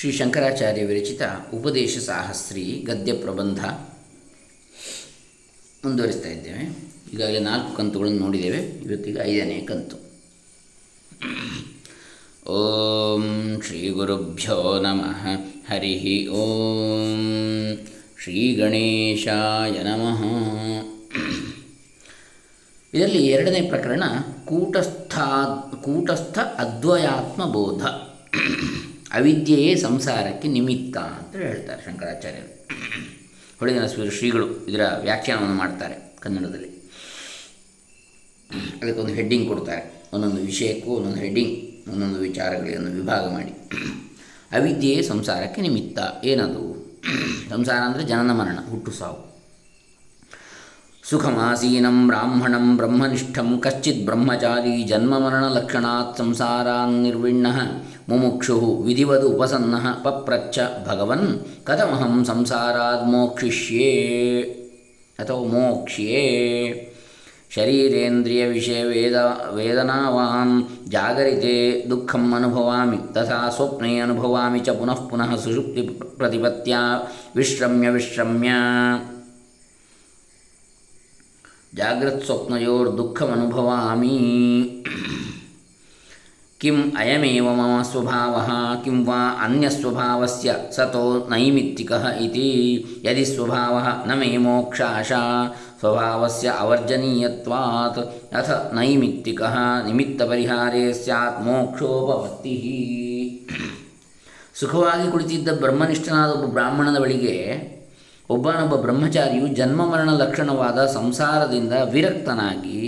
ಶ್ರೀ ಶಂಕರಾಚಾರ್ಯ ವಿರಚಿತ ಉಪದೇಶ ಸಾಹಸ್ರಿ ಗದ್ಯ ಪ್ರಬಂಧ ಮುಂದುವರಿಸ್ತಾ ಇದ್ದೇವೆ. ಈಗಾಗಲೇ ನಾಲ್ಕು ಕಂತುಗಳನ್ನು ನೋಡಿದ್ದೇವೆ. ಇವತ್ತಿಗೆ ಐದನೇ ಕಂತು. ಓಂ ಶ್ರೀ ಗುರುಭ್ಯೋ ನಮಃ. ಹರಿ ಓಂ ಶ್ರೀ ಗಣೇಶಾಯ ನಮಃ. ಇದರಲ್ಲಿ ಎರಡನೇ ಪ್ರಕರಣ ಕೂಟಸ್ಥಾ ಕೂಟಸ್ಥ ಅದ್ವಯಾತ್ಮ ಬೋಧ ಅವಿದ್ಯೆಯೇ ಸಂಸಾರಕ್ಕೆ ನಿಮಿತ್ತ ಅಂತ ಹೇಳ್ತಾರೆ ಶಂಕರಾಚಾರ್ಯರು. ಹೊಳೆದಿನ ಶ್ರೀಗಳು ಇದರ ವ್ಯಾಖ್ಯಾನವನ್ನು ಮಾಡ್ತಾರೆ ಕನ್ನಡದಲ್ಲಿ. ಅದಕ್ಕೊಂದು ಹೆಡ್ಡಿಂಗ್ ಕೊಡ್ತಾರೆ. ಒಂದೊಂದು ವಿಷಯಕ್ಕೂ ಒಂದೊಂದು ಹೆಡ್ಡಿಂಗ್, ಒಂದೊಂದು ವಿಚಾರಗಳನ್ನು ವಿಭಾಗ ಮಾಡಿ. ಅವಿದ್ಯೆಯೇ ಸಂಸಾರಕ್ಕೆ ನಿಮಿತ್ತ. ಏನದು? ಸಂಸಾರ ಅಂದರೆ ಜನನ ಮರಣ, ಹುಟ್ಟು ಸಾವು. ಸುಖಮಾಸೀನಂ ಬ್ರಾಹ್ಮಣಂ ಬ್ರಹ್ಮನಿಷ್ಠಂ ಕಶ್ಚಿತ್ ಬ್ರಹ್ಮಚಾರಿ ಜನ್ಮಮರಣಲಕ್ಷಣಾತ್ ಸಂಸಾರಾನ್ನಿರ್ವಿಣ್ಣ ಮುಮುಕ್ಷು ವಿಧಿವದು ಉಪಸನ್ನ ಪಪ್ರಚ್ಚ ಭಗವನ್ ಕಥಮಹಂ ಸಂಸಾರಾದ್ ಮೋಕ್ಷಿಷ್ಯೇ ಅಥವಾ ಮೋಕ್ಷ್ಯೇ ಶರೀರೇಂದ್ರಿಯ ವಿಷಯ ವೇದ ವೇದನಾವಾನ್ ಜಾಗರಿತೆ ದುಃಖಂ ಅನುಭವಾಮಿ ತಥಾ ಸ್ವಪ್ನೆ ಅನುಭವಾಮಿ ಚ ಪುನಃ ಪುನಃ ಸುಷುಪ್ತಿ ಪ್ರತಿಪತ್ಯ ವಿಶ್ರಮ್ಯ ವಿಶ್ರಮ್ಯ ಜಾಗ್ರತ್ಸ್ವಪ್ನಯೋರ್ದುಃಖಮನುಭವಾಮಿ ಕಿಂ ಅಯಮೇವ ಮಮ ಸ್ವಭಾವಃ, ಕಿಂ ವಾ ಅನ್ಯಸ್ವಭಾವಸ್ಯ ಸತೋ ನೈಮಿತ್ತಿಕಃ ಇತಿ. ಯದಿ ಸ್ವಭಾವಃ ನ ಮೇ ಮೋಕ್ಷಾಶಾ, ಸ್ವಭಾವಸ್ಯ ಅವರ್ಜನೀಯತ್ವಾತ್. ಅಥ ನೈಮಿತ್ತಿಕಃ ನಿಮಿತ್ತಪರಿಹಾರೇ ಸ್ಯಾತ್ ಮೋಕ್ಷೋಪಪತ್ತಿಃ ಸುಖವಾಗಿ ಕುಳಿತಿದ್ದ ಬ್ರಹ್ಮನಿಷ್ಠನಾದ ಒಬ್ಬ ಬ್ರಾಹ್ಮಣನ ಬಳಿಗೆ ಒಬ್ಬನೊಬ್ಬ ಬ್ರಹ್ಮಚಾರಿಯು ಜನ್ಮ ಮರಣ ಲಕ್ಷಣವಾದ ಸಂಸಾರದಿಂದ ವಿರಕ್ತನಾಗಿ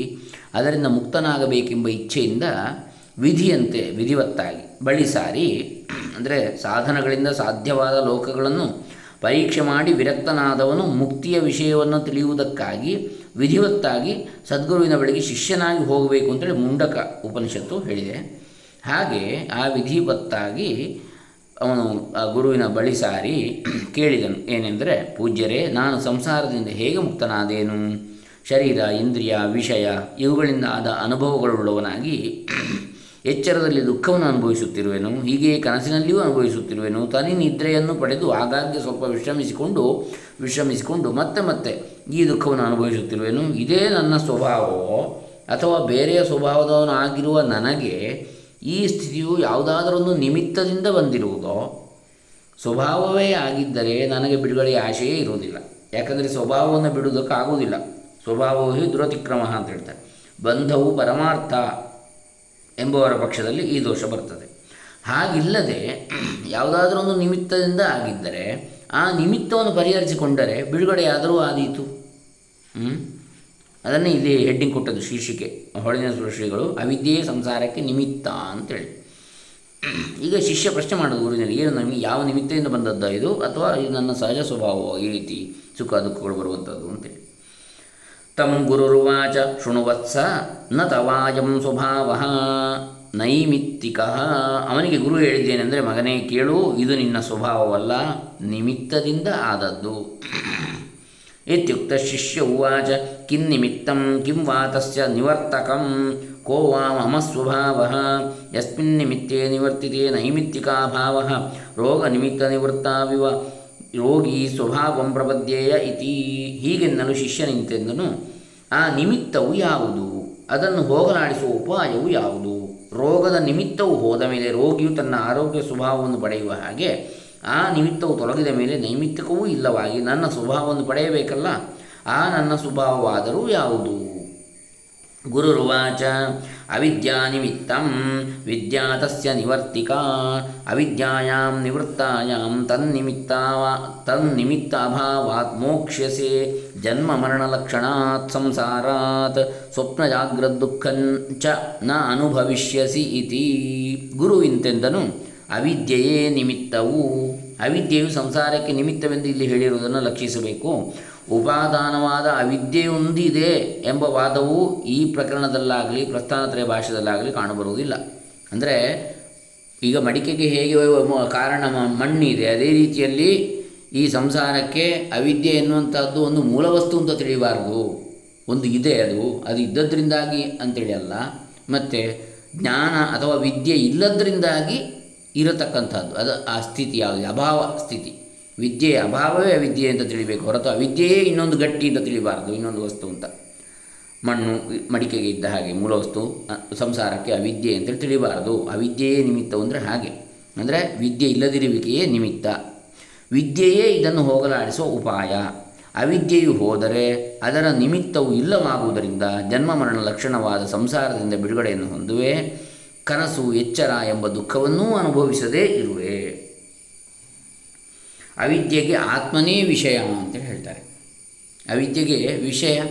ಅದರಿಂದ ಮುಕ್ತನಾಗಬೇಕೆಂಬ ಇಚ್ಛೆಯಿಂದ ವಿಧಿಯಂತೆ, ವಿಧಿವತ್ತಾಗಿ. ಬಳಿ ಸಾರಿ, ಅಂದರೆ ಸಾಧನಗಳಿಂದ ಸಾಧ್ಯವಾದ ಲೋಕಗಳನ್ನು ಪರೀಕ್ಷೆ ಮಾಡಿ ವಿರಕ್ತನಾದವನು ಮುಕ್ತಿಯ ವಿಷಯವನ್ನು ತಿಳಿಯುವುದಕ್ಕಾಗಿ ವಿಧಿವತ್ತಾಗಿ ಸದ್ಗುರುವಿನ ಬಳಿಗೆ ಶಿಷ್ಯನಾಗಿ ಹೋಗಬೇಕು ಅಂತೇಳಿ ಮುಂಡಕ ಉಪನಿಷತ್ತು ಹೇಳಿದೆ. ಹಾಗೆ ಆ ವಿಧಿವತ್ತಾಗಿ ಅವನು ಆ ಗುರುವಿನ ಬಳಿ ಸಾರಿ ಕೇಳಿದನು. ಏನೆಂದರೆ, ಪೂಜ್ಯರೇ, ನಾನು ಸಂಸಾರದಿಂದ ಹೇಗೆ ಮುಕ್ತನಾದೇನು? ಶರೀರ, ಇಂದ್ರಿಯ, ವಿಷಯ, ಇವುಗಳಿಂದ ಆದ ಅನುಭವಗಳುಳ್ಳವನಾಗಿ ಎಚ್ಚರದಲ್ಲಿ ದುಃಖವನ್ನು ಅನುಭವಿಸುತ್ತಿರುವೆನು ಹೀಗೆ ಕನಸಿನಲ್ಲಿಯೂ ಅನುಭವಿಸುತ್ತಿರುವೆನು. ತನಿ ನಿದ್ರೆಯನ್ನು ಪಡೆದು ಆಗಾಗ್ಗೆ ಸ್ವಲ್ಪ ವಿಶ್ರಮಿಸಿಕೊಂಡು ವಿಶ್ರಮಿಸಿಕೊಂಡು ಮತ್ತೆ ಮತ್ತೆ ಈ ದುಃಖವನ್ನು ಅನುಭವಿಸುತ್ತಿರುವೆನು. ಇದೇ ನನ್ನ ಸ್ವಭಾವವೋ ಅಥವಾ ಬೇರೆಯ ಸ್ವಭಾವದವನಾಗಿರುವ ನನಗೆ ಈ ಸ್ಥಿತಿಯು ಯಾವುದಾದರೊಂದು ನಿಮಿತ್ತದಿಂದ ಬಂದಿರುವುದೋ, ಸ್ವಭಾವವೇ ಆಗಿದ್ದರೆ ನನಗೆ ಬಿಡುಗಡೆಯ ಆಶೆಯೇ ಇರುವುದಿಲ್ಲ. ಯಾಕಂದರೆ ಸ್ವಭಾವವನ್ನು ಬಿಡುವುದಕ್ಕಾಗುವುದಿಲ್ಲ. ಸ್ವಭಾವವೇ ದುರತಿಕ್ರಮ ಅಂತ ಹೇಳ್ತಾರೆ. ಬಂಧವು ಪರಮಾರ್ಥ ಎಂಬುವರ ಪಕ್ಷದಲ್ಲಿ ಈ ದೋಷ ಬರ್ತದೆ. ಹಾಗಿಲ್ಲದೆ ಯಾವುದಾದ್ರೊಂದು ನಿಮಿತ್ತದಿಂದ ಆಗಿದ್ದರೆ, ಆ ನಿಮಿತ್ತವನ್ನು ಪರಿಹರಿಸಿಕೊಂಡರೆ ಬಿಡುಗಡೆಯಾದರೂ ಆದೀತು. ಅದನ್ನೇ ಇಲ್ಲಿ ಹೆಡ್ಡಿಂಗ್ ಕೊಟ್ಟದ್ದು ಶೀರ್ಷಿಕೆ. ಹೊಳಿನ ಶ್ರೀಗಳು ಅವಿದ್ಯೆಯೇ ಸಂಸಾರಕ್ಕೆ ನಿಮಿತ್ತ ಅಂತೇಳಿ. ಈಗ ಶಿಷ್ಯ ಪ್ರಶ್ನೆ ಮಾಡೋದು ಊರಿನಲ್ಲಿ, ಏನು ನಮಗೆ ಯಾವ ನಿಮಿತ್ತದಿಂದ ಬಂದದ್ದ ಇದು? ಅಥವಾ ಇದು ನನ್ನ ಸಹಜ ಸ್ವಭಾವ ಈ ರೀತಿ ಸುಖ ದುಃಖಗಳು ಬರುವಂಥದ್ದು ಅಂತೇಳಿ. ತಂ ಗುರುರುವಾಚ ಶೃಣುವತ್ಸ ನ ತವಾಯಂ ಸ್ವಭಾವ ನೈಮಿತ್ತಿಕ. ಅವನಿಗೆ ಗುರು ಹೇಳಿದ್ದೇನೆಂದರೆ ಮಗನೇ ಕೇಳು, ಇದು ನಿನ್ನ ಸ್ವಭಾವವಲ್ಲ, ನಿಮಿತ್ತದಿಂದ ಆದದ್ದು. ಇತ್ಯುಕ್ತ ಶಿಷ್ಯ ಉವಾಚ ಕಿನ್ನಿಮಿತ್ತಂ ಕಿಂ ವಾ ತಸ್ಯ ನಿವರ್ತಕಂ ಕೋ ವಾ ಮಮ ಸ್ವಭಾವ ಯಸ್ಮಿನ್ನಿಮಿತ್ತೇ ನಿವರ್ತಿತೆ ನೈಮಿತ್ತಿಕಾಭಾವ ರೋಗನಿಮಿತ್ತನಿವೃತ್ತಾವಿವ ರೋಗಿ ಸ್ವಭಾವಂ ಪ್ರಪದ್ಯೇಯ ಇತಿ ಹೀಗೆನ್ನಲು ಶಿಷ್ಯನಿಂತೆಂದನು ಆ ನಿಮಿತ್ತವು ಯಾವುದು? ಅದನ್ನು ಹೋಗಲಾಡಿಸುವ ಉಪಾಯವು ಯಾವುದು? ರೋಗದ ನಿಮಿತ್ತವು ಹೋದ ಮೇಲೆ ರೋಗಿಯು ತನ್ನ ಆರೋಗ್ಯ ಸ್ವಭಾವವನ್ನು ಪಡೆಯುವ ಹಾಗೆ ಆ ನಿಮಿತ್ತವು ತೊಲಗಿದ ಮೇಲೆ ನೈಮಿತ್ತಿಕವೂ ಇಲ್ಲವಾಗಿ ನನ್ನ ಸ್ವಭಾವವನ್ನು ಪಡೆಯಬೇಕಲ್ಲ? ಆ ನನ್ನ ಸ್ವಭಾವವಾದರೂ ಯಾವುದು? ಗುರುರುವಾಚ ಅವಿದ್ಯಾನಿಮಿತ್ತಂ ವಿದ್ಯಾ ತಸ್ಯ ನಿವರ್ತಿಕಾ, ಅವಿದ್ಯಾಯಾಂ ನಿವೃತ್ತಾಯಾಂ ತನ್ನಿಮಿತ್ತಾವ, ತನ್ನಿಮಿತ್ತಾಭಾವಾತ್ ಮೋಕ್ಷ್ಯಸೆ, ಜನ್ಮ ಮರಣಲಕ್ಷಣಾತ್ ಸಂಸಾರಾತ್, ಸ್ವಪ್ನ ಜಾಗ್ರದ್ದುಃಖಂಚ ನ ಅನುಭವಿಷ್ಯಸಿ ಇತಿ. ಗುರುವಿಂತೆಂದನು ಅವಿದ್ಯೆಯೇ ನಿಮಿತ್ತವು, ಅವಿದ್ಯೆಯು ಸಂಸಾರಕ್ಕೆ ನಿಮಿತ್ತವೆಂದು ಇಲ್ಲಿ ಹೇಳಿರುವುದನ್ನು ಲಕ್ಷಿಸಬೇಕು. ಉಪಾದಾನವಾದ ಅವಿದ್ಯೆಯೊಂದಿದೆ ಎಂಬ ವಾದವು ಈ ಪ್ರಕರಣದಲ್ಲಾಗಲಿ, ಪ್ರಸ್ಥಾನತ್ರಯ ಭಾಷೆಯಲ್ಲಾಗಲಿ ಕಾಣಬರುವುದಿಲ್ಲ. ಅಂದರೆ, ಈಗ ಮಡಿಕೆಗೆ ಹೇಗೆ ಕಾರಣ ಮಣ್ಣಿದೆ, ಅದೇ ರೀತಿಯಲ್ಲಿ ಈ ಸಂಸಾರಕ್ಕೆ ಅವಿದ್ಯೆ ಎನ್ನುವಂಥದ್ದು ಒಂದು ಮೂಲವಸ್ತು ಅಂತ ತಿಳಿಯಬಾರ್ದು ಒಂದು ಇದೆ ಅದು ಅದು ಇದ್ದದ್ರಿಂದಾಗಿ ಅಂತೇಳಿ ಅಲ್ಲ. ಮತ್ತು, ಜ್ಞಾನ ಅಥವಾ ವಿದ್ಯೆ ಇಲ್ಲದ್ರಿಂದಾಗಿ ಇರತಕ್ಕಂಥದ್ದು. ಅದು ಆ ಸ್ಥಿತಿ ಯಾವುದು? ಅಭಾವ ಸ್ಥಿತಿ. ವಿದ್ಯೆಯ ಅಭಾವವೇ ಅವಿದ್ಯೆ ಅಂತ ತಿಳಿಬೇಕು ಹೊರತು ಅವಿದ್ಯೆಯೇ ಇನ್ನೊಂದು ಗಟ್ಟಿ ಅಂತ ತಿಳಿಬಾರದು, ಇನ್ನೊಂದು ವಸ್ತು ಅಂತ. ಮಣ್ಣು, ಮಡಿಕೆಗೆ ಇದ್ದ ಹಾಗೆ ಮೂಲ ವಸ್ತು ಸಂಸಾರಕ್ಕೆ ಅವಿದ್ಯೆ ಅಂತೇಳಿ ತಿಳಿಬಾರದು. ಅವಿದ್ಯೆಯೇ ನಿಮಿತ್ತ ಅಂದರೆ ಹಾಗೆ. ಅಂದರೆ ವಿದ್ಯೆ ಇಲ್ಲದಿರುವಿಕೆಯೇ ನಿಮಿತ್ತ. ವಿದ್ಯೆಯೇ ಇದನ್ನು ಹೋಗಲಾಡಿಸುವ ಉಪಾಯ. ಅವಿದ್ಯೆಯು ಹೋದರೆ ಅದರ ನಿಮಿತ್ತವು ಇಲ್ಲವಾಗುವುದರಿಂದ ಜನ್ಮ ಮರಣ ಲಕ್ಷಣವಾದ ಸಂಸಾರದಿಂದ ಬಿಡುಗಡೆಯನ್ನು ಹೊಂದುವೆ. ಕನಸು, ಎಚ್ಚರ ಎಂಬ ದುಃಖವನ್ನೂ ಅನುಭವಿಸದೇ ಇರುವೆ. ಅವಿದ್ಯೆಗೆ ಆತ್ಮನೇ ವಿಷಯ ಅಂತ ಹೇಳ್ತಾರೆ. ಅವಿದ್ಯೆಗೆ ವಿಷಯ,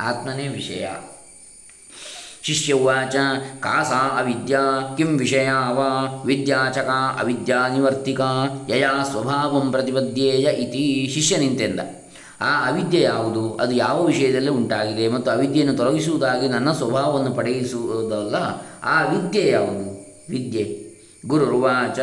ಆತ್ಮನೇ ವಿಷಯ. ಶಿಷ್ಯವಾಚ ಕಾಸಾ ಅವಿದ್ಯಾ ಕಿಂ ವಿಷಯ ವಾ, ವಿದ್ಯಾ ಚ ಕಾ ಅವಿದ್ಯಾ ನಿವರ್ತಿಕ, ಯಯಾ ಸ್ವಭಾವಂ ಪ್ರತಿಪದ್ಯೇಯ ಇತಿ ಶಿಷ್ಯ ನಿಂತೆಂದ. ಆ ಅವಿದ್ಯೆ ಯಾವುದು? ಅದು ಯಾವ ವಿಷಯದಲ್ಲಿ ಉಂಟಾಗಿದೆ? ಮತ್ತು ಅವಿದ್ಯೆಯನ್ನು ತೊಲಗಿಸುವುದಾಗಿ ನನ್ನ ಸ್ವಭಾವವನ್ನು ಪಡೆಯಿಸುವುದಲ್ಲ, ಆ ವಿದ್ಯೆ ಯಾವುದು? ವಿದ್ಯೆ. ಗುರುರ್ವಾಚ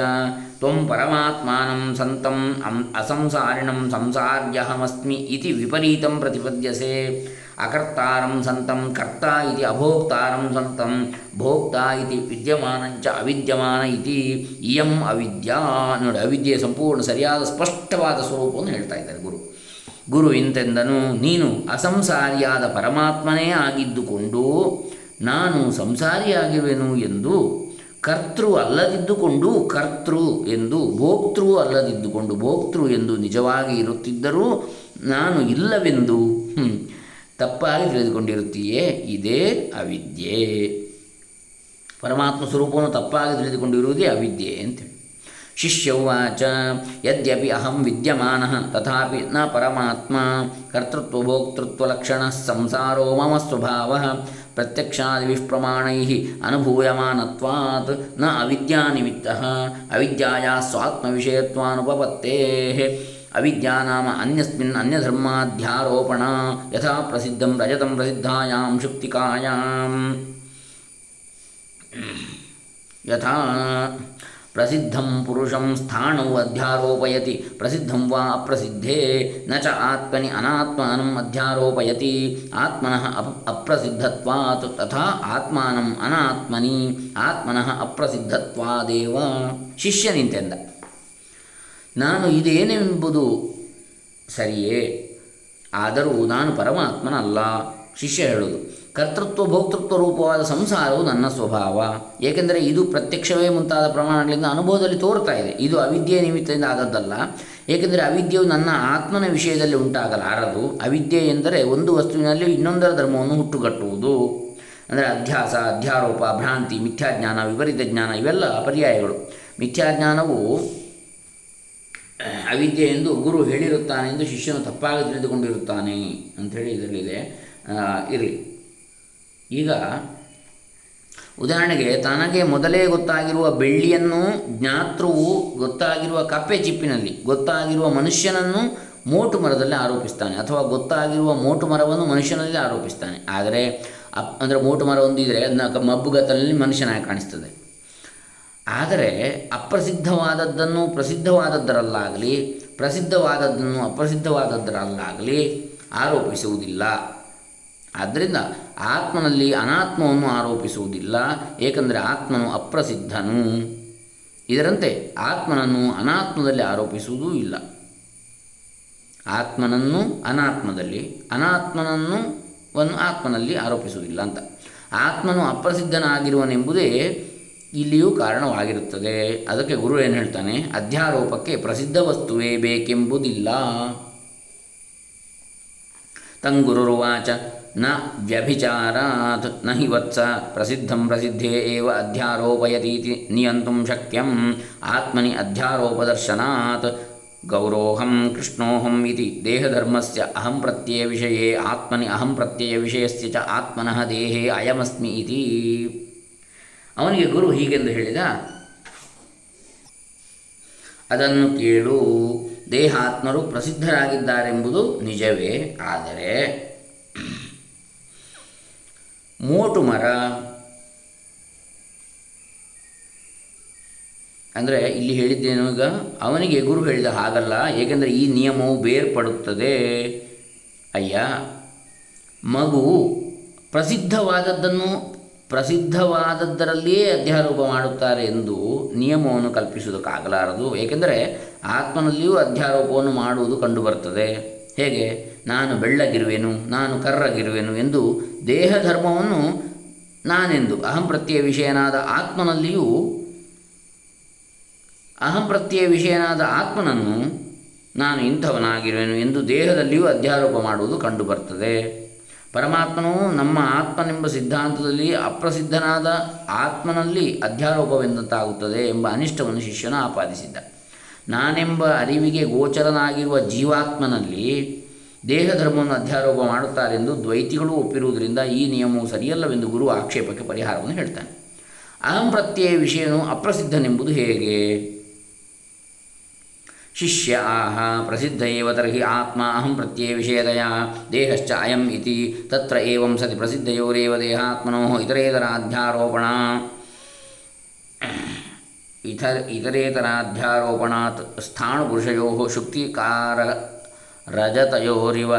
ತ್ವಂ ಪರಮಾತ್ಮಾನಂ ಸಂತಂ ಅಂ ಅಸಂಸಾರಿಣಂ ಸಂಸಾರ್ಯಹಮಸ್ಮಿ ಇತಿ ವಿಪರೀತಂ ಪ್ರತಿಪದ್ಯಸೆ. ಅಕರ್ತಾರಂ ಸಂತಂ ಕರ್ತ ಇತಿ ಅಭೋಕ್ತಾರಂ ಸಂತಂ ಭೋಕ್ತ ಇತಿ ವಿದ್ಯಮಾನಂಚ ಅವಿದ್ಯಮಾನ ಇತಿ ಇಯಂ ಅವಿದ್ಯಾ. ನೋಡಿ, ಅವಿದ್ಯೆಯ ಸಂಪೂರ್ಣ ಸರಿಯಾದ ಸ್ಪಷ್ಟವಾದ ಸ್ವರೂಪವನ್ನು ಹೇಳ್ತಾ ಇದ್ದಾರೆ ಗುರು. ಗುರು ಇಂತೆಂದನು ನೀನು ಅಸಂಸಾರಿಯಾದ ಪರಮಾತ್ಮನೇ ಆಗಿದ್ದುಕೊಂಡು ನಾನು ಸಂಸಾರಿಯಾಗಿರುವೆನು ಎಂದು, ಕರ್ತೃ ಅಲ್ಲದಿದ್ದುಕೊಂಡು ಕರ್ತೃ ಎಂದು, ಭೋಕ್ತೃ ಅಲ್ಲದಿದ್ದುಕೊಂಡು ಭೋಕ್ತೃ ಎಂದು ನಿಜವಾಗಿ ಇರುತ್ತಿದ್ದರೂ ನಾನು ಇಲ್ಲವೆಂದು ತಪ್ಪಾಗಿ ತಿಳಿದುಕೊಂಡಿರುತ್ತೀಯೇ, ಇದೇ ಅವಿದ್ಯೆ. ಪರಮಾತ್ಮ ಸ್ವರೂಪವನ್ನು ತಪ್ಪಾಗಿ ತಿಳಿದುಕೊಂಡಿರುವುದೇ ಅವಿದ್ಯೆ ಅಂತೇಳಿ. ಶಿಷ್ಯವಾಚ ಯದ್ಯಪಿ ಅಹಂ ವಿದ್ಯಮಾನ ತಥಾಪಿ ನ ಪರಮಾತ್ಮ ಕರ್ತೃತ್ವಭೋಕ್ತೃತ್ವಲಕ್ಷಣ ಸಂಸಾರೋ ಮಮ ಸ್ವಭಾವ ಪ್ರತ್ಯಕ್ಷಾದಿವಿಷ್ಪ್ರಮಾಣೈ ಅನುಭೂಯಮಾನತ್ವಾತ್ನ ಅವಿದ್ಯಾನಿಮಿತ್ತ ಅವಿದ್ಯಾಯ ಸ್ವಾತ್ಮವಿಷಯತ್ವಾನುಪಪತ್ತೇ ಅವಿದ್ಯಾ ನಾಮ ಅನ್ಯಸ್ಮಿನ್ ಅನ್ಯಧರ್ಮಾಧ್ಯಾರೋಪಣ ಯಥಾ ಪ್ರಸಿದ್ಧಂ ರಜತಂ ಪ್ರಸಿದ್ಧಾಯಾಂ ಶುಕ್ತಿಕಾಯಾಂ ಯಥಾ ಪ್ರಸಿದ್ಧಂ ಪುರುಷಂ ಸ್ಥಾಣೌ ಅಧ್ಯಾರೋಪಯತಿ ಪ್ರಸಿದ್ಧಂ ವಾ ಅಪ್ರಸಿದ್ಧೇ ನ ಚ ಆತ್ಮನಿ ಅನಾತ್ಮಾನಂ ಅಧ್ಯಾರೋಪಯತಿ ಆತ್ಮನಃ ಅಪ್ ಅಪ್ರಸಿದ್ಧತ್ವಾತ್ ತಥಾ ಆತ್ಮಾನಂ ಅನಾತ್ಮನಿ ಆತ್ಮನಃ ಅಪ್ರಸಿದ್ಧತ್ವಾದೇವ ಶಿಷ್ಯ ನಿಂತೆಂದ ನಾನು ಇದೇನೆಂಬುದು ಸರಿಯೇ? ಆದರೂ ನಾನು ಪರಮಾತ್ಮನಲ್ಲ, ಶಿಷ್ಯ ಹೇಳುವುದು. ಕರ್ತೃತ್ವ, ಭೋಕ್ತೃತ್ವ ರೂಪವಾದ ಸಂಸಾರವು ನನ್ನ ಸ್ವಭಾವ. ಏಕೆಂದರೆ ಇದು ಪ್ರತ್ಯಕ್ಷವೇ ಮುಂತಾದ ಪ್ರಮಾಣಗಳಿಂದ ಅನುಭವದಲ್ಲಿ ತೋರ್ತಾ ಇದೆ. ಇದು ಅವಿದ್ಯೆಯ ನಿಮಿತ್ತದಿಂದ ಆದದ್ದಲ್ಲ. ಏಕೆಂದರೆ ಅವಿದ್ಯೆಯು ನನ್ನ ಆತ್ಮನ ವಿಷಯದಲ್ಲಿ ಉಂಟಾಗಲಾರದು. ಅವಿದ್ಯೆ ಎಂದರೆ ಒಂದು ವಸ್ತುವಿನಲ್ಲಿ ಇನ್ನೊಂದರ ಧರ್ಮವನ್ನು ಹುಟ್ಟುಗಟ್ಟುವುದು. ಅಂದರೆ ಅಧ್ಯಾಸ, ಅಧ್ಯಾರೋಪ, ಭ್ರಾಂತಿ, ಮಿಥ್ಯಾಜ್ಞಾನ, ವಿಪರೀತ ಜ್ಞಾನ, ಇವೆಲ್ಲ ಪರ್ಯಾಯಗಳು ಮಿಥ್ಯಾಜ್ಞಾನವು ಅವಿದ್ಯೆ ಎಂದು ಗುರು ಹೇಳಿರುತ್ತಾನೆ ಎಂದು ಶಿಷ್ಯನು ತಪ್ಪಾಗಿ ತಿಳಿದುಕೊಂಡಿರುತ್ತಾನೆ. ಅಂಥೇಳಿ ಇದರಲ್ಲಿದೆ ಇರಲಿ. ಈಗ ಉದಾಹರಣೆಗೆ ತನಗೆ ಮೊದಲೇ ಗೊತ್ತಾಗಿರುವ ಬೆಳ್ಳಿಯನ್ನು ಜ್ಞಾತೃವು ಗೊತ್ತಾಗಿರುವ ಕಪ್ಪೆ ಚಿಪ್ಪಿನಲ್ಲಿ ಗೊತ್ತಾಗಿರುವ ಮನುಷ್ಯನನ್ನು ಮೋಟು ಮರದಲ್ಲಿ ಆರೋಪಿಸ್ತಾನೆ ಅಥವಾ ಗೊತ್ತಾಗಿರುವ ಮೋಟು ಮರವನ್ನು ಮನುಷ್ಯನಲ್ಲಿ ಆರೋಪಿಸ್ತಾನೆ. ಆದರೆ ಅಪ್, ಅಂದರೆ ಮೋಟು ಮರ ಹೊಂದಿದರೆ ಅದನ್ನ ಮಬ್ಬುಗತ್ತಲಲ್ಲಿ ಮನುಷ್ಯನಾಗಿ ಕಾಣಿಸ್ತದೆ. ಆದರೆ ಅಪ್ರಸಿದ್ಧವಾದದ್ದನ್ನು ಪ್ರಸಿದ್ಧವಾದದ್ದರಲ್ಲಾಗಲಿ, ಪ್ರಸಿದ್ಧವಾದದ್ದನ್ನು ಅಪ್ರಸಿದ್ಧವಾದದ್ದರಲ್ಲಾಗಲಿ ಆರೋಪಿಸುವುದಿಲ್ಲ. ಆದ್ದರಿಂದ ಆತ್ಮನಲ್ಲಿ ಅನಾತ್ಮವನ್ನು ಆರೋಪಿಸುವುದಿಲ್ಲ, ಏಕೆಂದರೆ ಆತ್ಮನು ಅಪ್ರಸಿದ್ಧನು. ಇದರಂತೆ ಆತ್ಮನನ್ನು ಅನಾತ್ಮದಲ್ಲಿ ಆರೋಪಿಸುವುದೂ ಇಲ್ಲ. ಆತ್ಮನನ್ನು ಅನಾತ್ಮದಲ್ಲಿ, ಅನಾತ್ಮನನ್ನು ವನ್ನು ಆತ್ಮನಲ್ಲಿ ಆರೋಪಿಸುವುದಿಲ್ಲ ಅಂತ. ಆತ್ಮನು ಅಪ್ರಸಿದ್ಧನಾಗಿರುವನೆಂಬುದೇ ಇಲ್ಲಿಯೂ ಕಾರಣವಾಗಿರುತ್ತದೆ. ಅದಕ್ಕೆ ಗುರು ಏನು ಹೇಳ್ತಾನೆ? ಅಧ್ಯಾರೋಪಕ್ಕೆ ಪ್ರಸಿದ್ಧ ವಸ್ತುವೇ ಬೇಕೆಂಬುದಿಲ್ಲ. ತಂಗುರುವಾಚ ನ ವ್ಯಭಿಚಾರಾತ್ನ ಹಿ ವತ್ಸ. ಪ್ರಸಿದ್ಧಂ ಪ್ರಸಿದ್ಧೇ ಏವ ಅಧ್ಯಾರೋಪಯತೀತಿ ನಿಯಂತು ಶಕ್ಯಂ ಆತ್ಮನಿ ಅಧ್ಯಾರೋಪದರ್ಶನಾತ್. ಗೌರೋಹಂ ಕೃಷ್ಣೋಹಂ ಇತಿ ದೇಹಧರ್ಮಸ್ಯ ಅಹಂ ಪ್ರತ್ಯಯ ವಿಷಯ ಆತ್ಮನಿ ಅಹಂ ಪ್ರತ್ಯಯ ವಿಷಯಸ್ಯ ಚ ಆತ್ಮನಃ ದೇಹೇ ಅಯಮಸ್ಮಿ ಇತಿ. ಅವನಿಗೆ ಗುರು ಹೀಗೆಂದು ಹೇಳಿದ, ಅದನ್ನು ಕೇಳು, ದೇಹಾತ್ಮರು ಪ್ರಸಿದ್ಧರಾಗಿದ್ದಾರೆಂಬುದು ನಿಜವೇ, ಆದರೆ ಮೋಟು ಮರ. ಅಂದರೆ ಇಲ್ಲಿ ಹೇಳಿದ್ದೇನು ಈಗ, ಅವನಿಗೆ ಗುರು ಹೇಳಿದ ಹಾಗಲ್ಲ, ಏಕೆಂದರೆ ಈ ನಿಯಮವು ಬೇರ್ಪಡುತ್ತದೆ. ಅಯ್ಯ, ಮಗು ಪ್ರಸಿದ್ಧವಾದದ್ದನ್ನು ಪ್ರಸಿದ್ಧವಾದದ್ದರಲ್ಲಿಯೇ ಅಧ್ಯಾರೋಪ ಮಾಡುತ್ತಾರೆ ಎಂದು ನಿಯಮವನ್ನು ಕಲ್ಪಿಸುವುದಕ್ಕಾಗಲಾರದು. ಏಕೆಂದರೆ ಆತ್ಮನಲ್ಲಿಯೂ ಅಧ್ಯಾರೋಪವನ್ನು ಮಾಡುವುದು ಕಂಡುಬರುತ್ತದೆ ಹೇಗೆ? ನಾನು ಬೆಳ್ಳಗಿರುವೆನು, ನಾನು ಕರ್ರಗಿರುವೆನು ಎಂದು ದೇಹ ಧರ್ಮವನ್ನು ನಾನೆಂದು ಅಹಂಪ್ರತ್ಯಯ ವಿಷಯನಾದ ಆತ್ಮನಲ್ಲಿಯೂ ಅಹಂಪ್ರತ್ಯಯ ವಿಷಯನಾದ ಆತ್ಮನನ್ನು ನಾನು ಇಂಥವನಾಗಿರುವೆನು ಎಂದು ದೇಹದಲ್ಲಿಯೂ ಅಧ್ಯಾರೋಪ ಮಾಡುವುದು ಕಂಡುಬರ್ತದೆ. ಪರಮಾತ್ಮನು ನಮ್ಮ ಆತ್ಮನೆಂಬ ಸಿದ್ಧಾಂತದಲ್ಲಿ ಅಪ್ರಸಿದ್ಧನಾದ ಆತ್ಮನಲ್ಲಿ ಅಧ್ಯಾರೋಪವೆಂದಂತಾಗುತ್ತದೆ ಎಂಬ ಅನಿಷ್ಟವನ್ನು ಶಿಷ್ಯನ ಆಪಾದಿಸಿದ್ದ ನಾನೆಂಬ ಅರಿವಿಗೆ ಗೋಚರನಾಗಿರುವ ಜೀವಾತ್ಮನಲ್ಲಿ ದೇಹ ಧರ್ಮವನ್ನು ಅಧ್ಯಾರೋಪ ಮಾಡುತ್ತಾರೆಂದು ದ್ವೈತಿಗಳು ಒಪ್ಪಿರುವುದರಿಂದ ಈ ನಿಯಮವು ಸರಿಯಲ್ಲವೆಂದು ಗುರು ಆಕ್ಷೇಪಕ್ಕೆ ಪರಿಹಾರವನ್ನು ಹೇಳ್ತಾನೆ. ಅಹಂ ಪ್ರತ್ಯಯ ವಿಷಯನು ಅಪ್ರಸಿದ್ಧನೆಂಬುದು ಹೇಗೆ? ಶಿಷ್ಯ, ಆಹ, ಪ್ರಸಿದ್ಧ ತರ್ಹಿ ಆತ್ಮ, ಅಹಂ ಪ್ರತ್ಯಯ ವಿಷಯದಯ, ದೇಹಶ್ಚ ಅಯಂ ಇತಿ, ತತ್ರ ಏವಂ ಸತಿ ಪ್ರಸಿದ್ಧಯೋರೇವ ದೇಹಾತ್ಮನೋ ಇತರೇತರಾಧ್ಯಾರೋಪಣ ಇತರ ಇತರೇತರಾಧ್ಯಾರೋಪಣಾತ್ ಸ್ಥಾಣುಪುರುಷಯೋ ಶುಕ್ತಿಕಾರ ರಜತಯೋರಿವ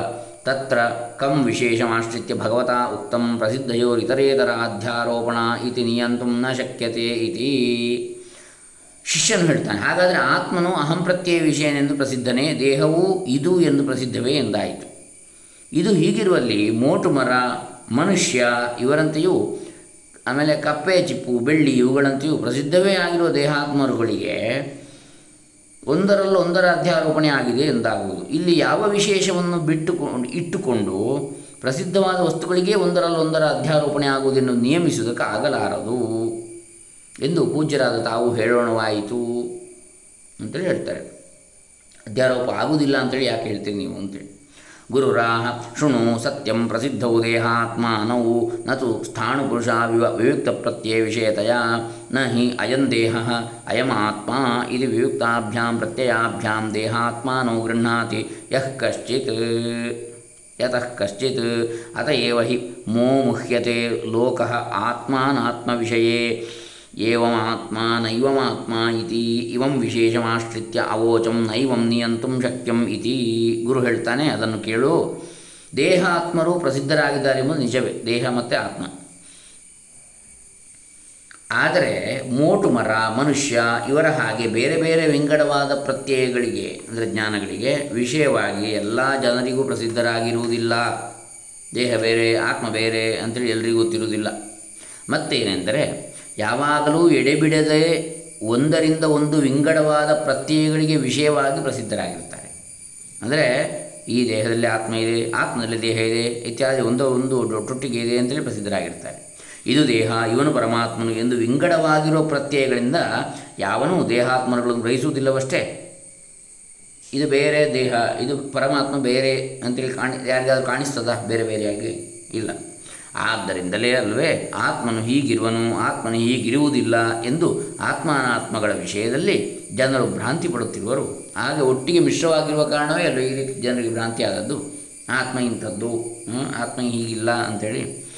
ತತ್ರ ಕಂ ವಿಶೇಷಮಾಶ್ರಿತ್ಯ ಭಗವತಾ ಉಕ್ತಂ ಪ್ರಸಿದ್ಧಯೋರಿತರೇತರಾಧ್ಯಾರೋಪಣ ಇತಿ ನಿಯಂತು ನ ಶಕ್ಯತೆ ಇತಿ. ಶಿಷ್ಯನು ಹೇಳ್ತಾನೆ, ಹಾಗಾದರೆ ಆತ್ಮನು ಅಹಂ ಪ್ರತ್ಯಯ ವಿಷಯನೆಂದು ಪ್ರಸಿದ್ಧನೇ, ದೇಹವು ಇದು ಎಂದು ಪ್ರಸಿದ್ಧವೇ ಎಂದಾಯಿತು. ಇದು ಹೀಗಿರುವಲ್ಲಿ ಮೋಟು ಮರ ಮನುಷ್ಯ ಇವರಂತೆಯೂ ಆಮೇಲೆ ಕಪ್ಪೆ, ಚಿಪ್ಪು, ಬೆಳ್ಳಿ ಇವುಗಳಂತೆಯೂ ಪ್ರಸಿದ್ಧವೇ ಆಗಿರುವ ದೇಹಾತ್ಮರುಗಳಿಗೆ ಒಂದರಲ್ಲೊಂದರ ಒಂದರ ಅಧ್ಯಾರೋಪಣೆ ಆಗಿದೆ ಎಂದಾಗುವುದು. ಇಲ್ಲಿ ಯಾವ ವಿಶೇಷವನ್ನು ಬಿಟ್ಟುಕೊಂಡು ಇಟ್ಟುಕೊಂಡು ಪ್ರಸಿದ್ಧವಾದ ವಸ್ತುಗಳಿಗೆ ಒಂದರಲ್ಲೊಂದರ ಒಂದರ ಅಧ್ಯಾರೋಪಣೆ ಆಗುವುದನ್ನು ನಿಯಮಿಸುವುದಕ್ಕೆ ಆಗಲಾರದು ಎಂದು ಪೂಜ್ಯರಾದ ತಾವು ಹೇಳೋಣವಾಯಿತು ಅಂತೇಳಿ ಹೇಳ್ತಾರೆ. ಅಧ್ಯಾರೋಪ ಆಗುವುದಿಲ್ಲ ಅಂತೇಳಿ ಯಾಕೆ ಹೇಳ್ತೀರಿ ನೀವು ಅಂತೇಳಿ. ಗುರುರಾಹ ಶೃಣು ಸತ್ಯಂ ಪ್ರಸಿದ್ಧವು ದೇಹಾತ್ಮಾನವು ನತು ಸ್ಥಾಣುಪುರುಷ ವಿವ ವಿಯುಕ್ತ ಪ್ರತ್ಯಯ ವಿಷಯತೆಯ ನ ಹಿ ಅಯಂ ದೇಹ ಅಯಮಾತ್ಮ ಇದು ವಿಯುಕ್ತಾಭ್ಯಾಂ ಪ್ರತ್ಯಯಾಭ್ಯಾಂ ದೇಹಾತ್ಮಾನೋ ಗೃಹ್ಣಾತಿ ಯಃ ಕಶ್ಚಿತ್ ಯತಃ ಕಶ್ಚಿತ್ ಅತ ಏವ ಹಿ ಮೋ ಮುಹ್ಯತೆ ಲೋಕಃ ಆತ್ಮಾನಾತ್ಮವಿಷಯೇ ಏವಮಾತ್ಮ ನೈವಮಾತ್ಮ ಇತಿ ಇವಂ ವಿಶೇಷಮಾಶ್ರಿತ್ಯ ಅವೋಚಂ ನೈವಂ ನಿಯಂತು ಶಕ್ಯಂ ಇತಿ ಗುರು ಹೇಳ್ತಾನೆ, ಅದನ್ನು ಕೇಳು. ದೇಹ ಆತ್ಮರು ಪ್ರಸಿದ್ಧರಾಗಿದ್ದಾರೆ ಎಂಬುದು ನಿಜವೇ. ದೇಹ ಮತ್ತು ಆತ್ಮ. ಆದರೆ ಮೋಟು ಮರ, ಮನುಷ್ಯ ಇವರ ಹಾಗೆ ಬೇರೆ ಬೇರೆ ವಿಂಗಡವಾದ ಪ್ರತ್ಯಯಗಳಿಗೆ, ಅಂದರೆ ಜ್ಞಾನಗಳಿಗೆ ವಿಷಯವಾಗಿ ಎಲ್ಲ ಜನರಿಗೂ ಪ್ರಸಿದ್ಧರಾಗಿರುವುದಿಲ್ಲ. ದೇಹ ಬೇರೆ, ಆತ್ಮ ಬೇರೆ ಅಂತೇಳಿ ಎಲ್ರಿಗೂ ಗೊತ್ತಿರುವುದಿಲ್ಲ. ಮತ್ತೇನೆಂದರೆ ಯಾವಾಗಲೂ ಎಡೆಬಿಡದೆ ಒಂದರಿಂದ ಒಂದು ವಿಂಗಡವಾದ ಪ್ರತ್ಯಯಗಳಿಗೆ ವಿಷಯವಾಗಿ ಪ್ರಸಿದ್ಧರಾಗಿರ್ತಾರೆ ಅಂದರೆ ಈ ದೇಹದಲ್ಲಿ ಆತ್ಮ ಇದೆ, ಆತ್ಮದಲ್ಲಿ ದೇಹ ಇದೆ, ಇತ್ಯಾದಿ ಒಂದು ಒಂದು ಒಟ್ಟೊಟ್ಟಿಗೆ ಇದೆ ಅಂತೇಳಿ ಪ್ರಸಿದ್ಧರಾಗಿರ್ತಾರೆ ಇದು ದೇಹ, ಇವನು ಪರಮಾತ್ಮನು ಎಂದು ವಿಂಗಡವಾಗಿರುವ ಪ್ರತ್ಯಯಗಳಿಂದ ಯಾವನೂ ದೇಹಾತ್ಮನಗಳನ್ನು ಗ್ರಹಿಸುವುದಿಲ್ಲವಷ್ಟೇ. ಇದು ಬೇರೆ ದೇಹ, ಇದು ಪರಮಾತ್ಮ ಬೇರೆ ಅಂತೇಳಿ ಕಾಣಿ, ಯಾರಿಗಾದ್ರೂ ಕಾಣಿಸ್ತದ? ಬೇರೆ ಬೇರೆಯಾಗಿ ಇಲ್ಲ. ಆದ್ದರಿಂದಲೇ ಅಲ್ವೇ ಆತ್ಮನು ಹೀಗಿರುವನು, ಆತ್ಮನು ಹೀಗಿರುವುದಿಲ್ಲ ಎಂದು ಆತ್ಮಾನಾತ್ಮಗಳ ವಿಷಯದಲ್ಲಿ ಜನರು ಭ್ರಾಂತಿ ಪಡುತ್ತಿರುವರು. ಆಗ ಒಟ್ಟಿಗೆ ಮಿಶ್ರವಾಗಿರುವ ಕಾರಣವೇ ಅಲ್ಲ ಈ ರೀತಿ ಜನರಿಗೆ ಭ್ರಾಂತಿ ಆದದ್ದು? ಆತ್ಮ ಇಂಥದ್ದು ಆತ್ಮ ಹೀಗಿಲ್ಲ ಅಂಥೇಳಿ.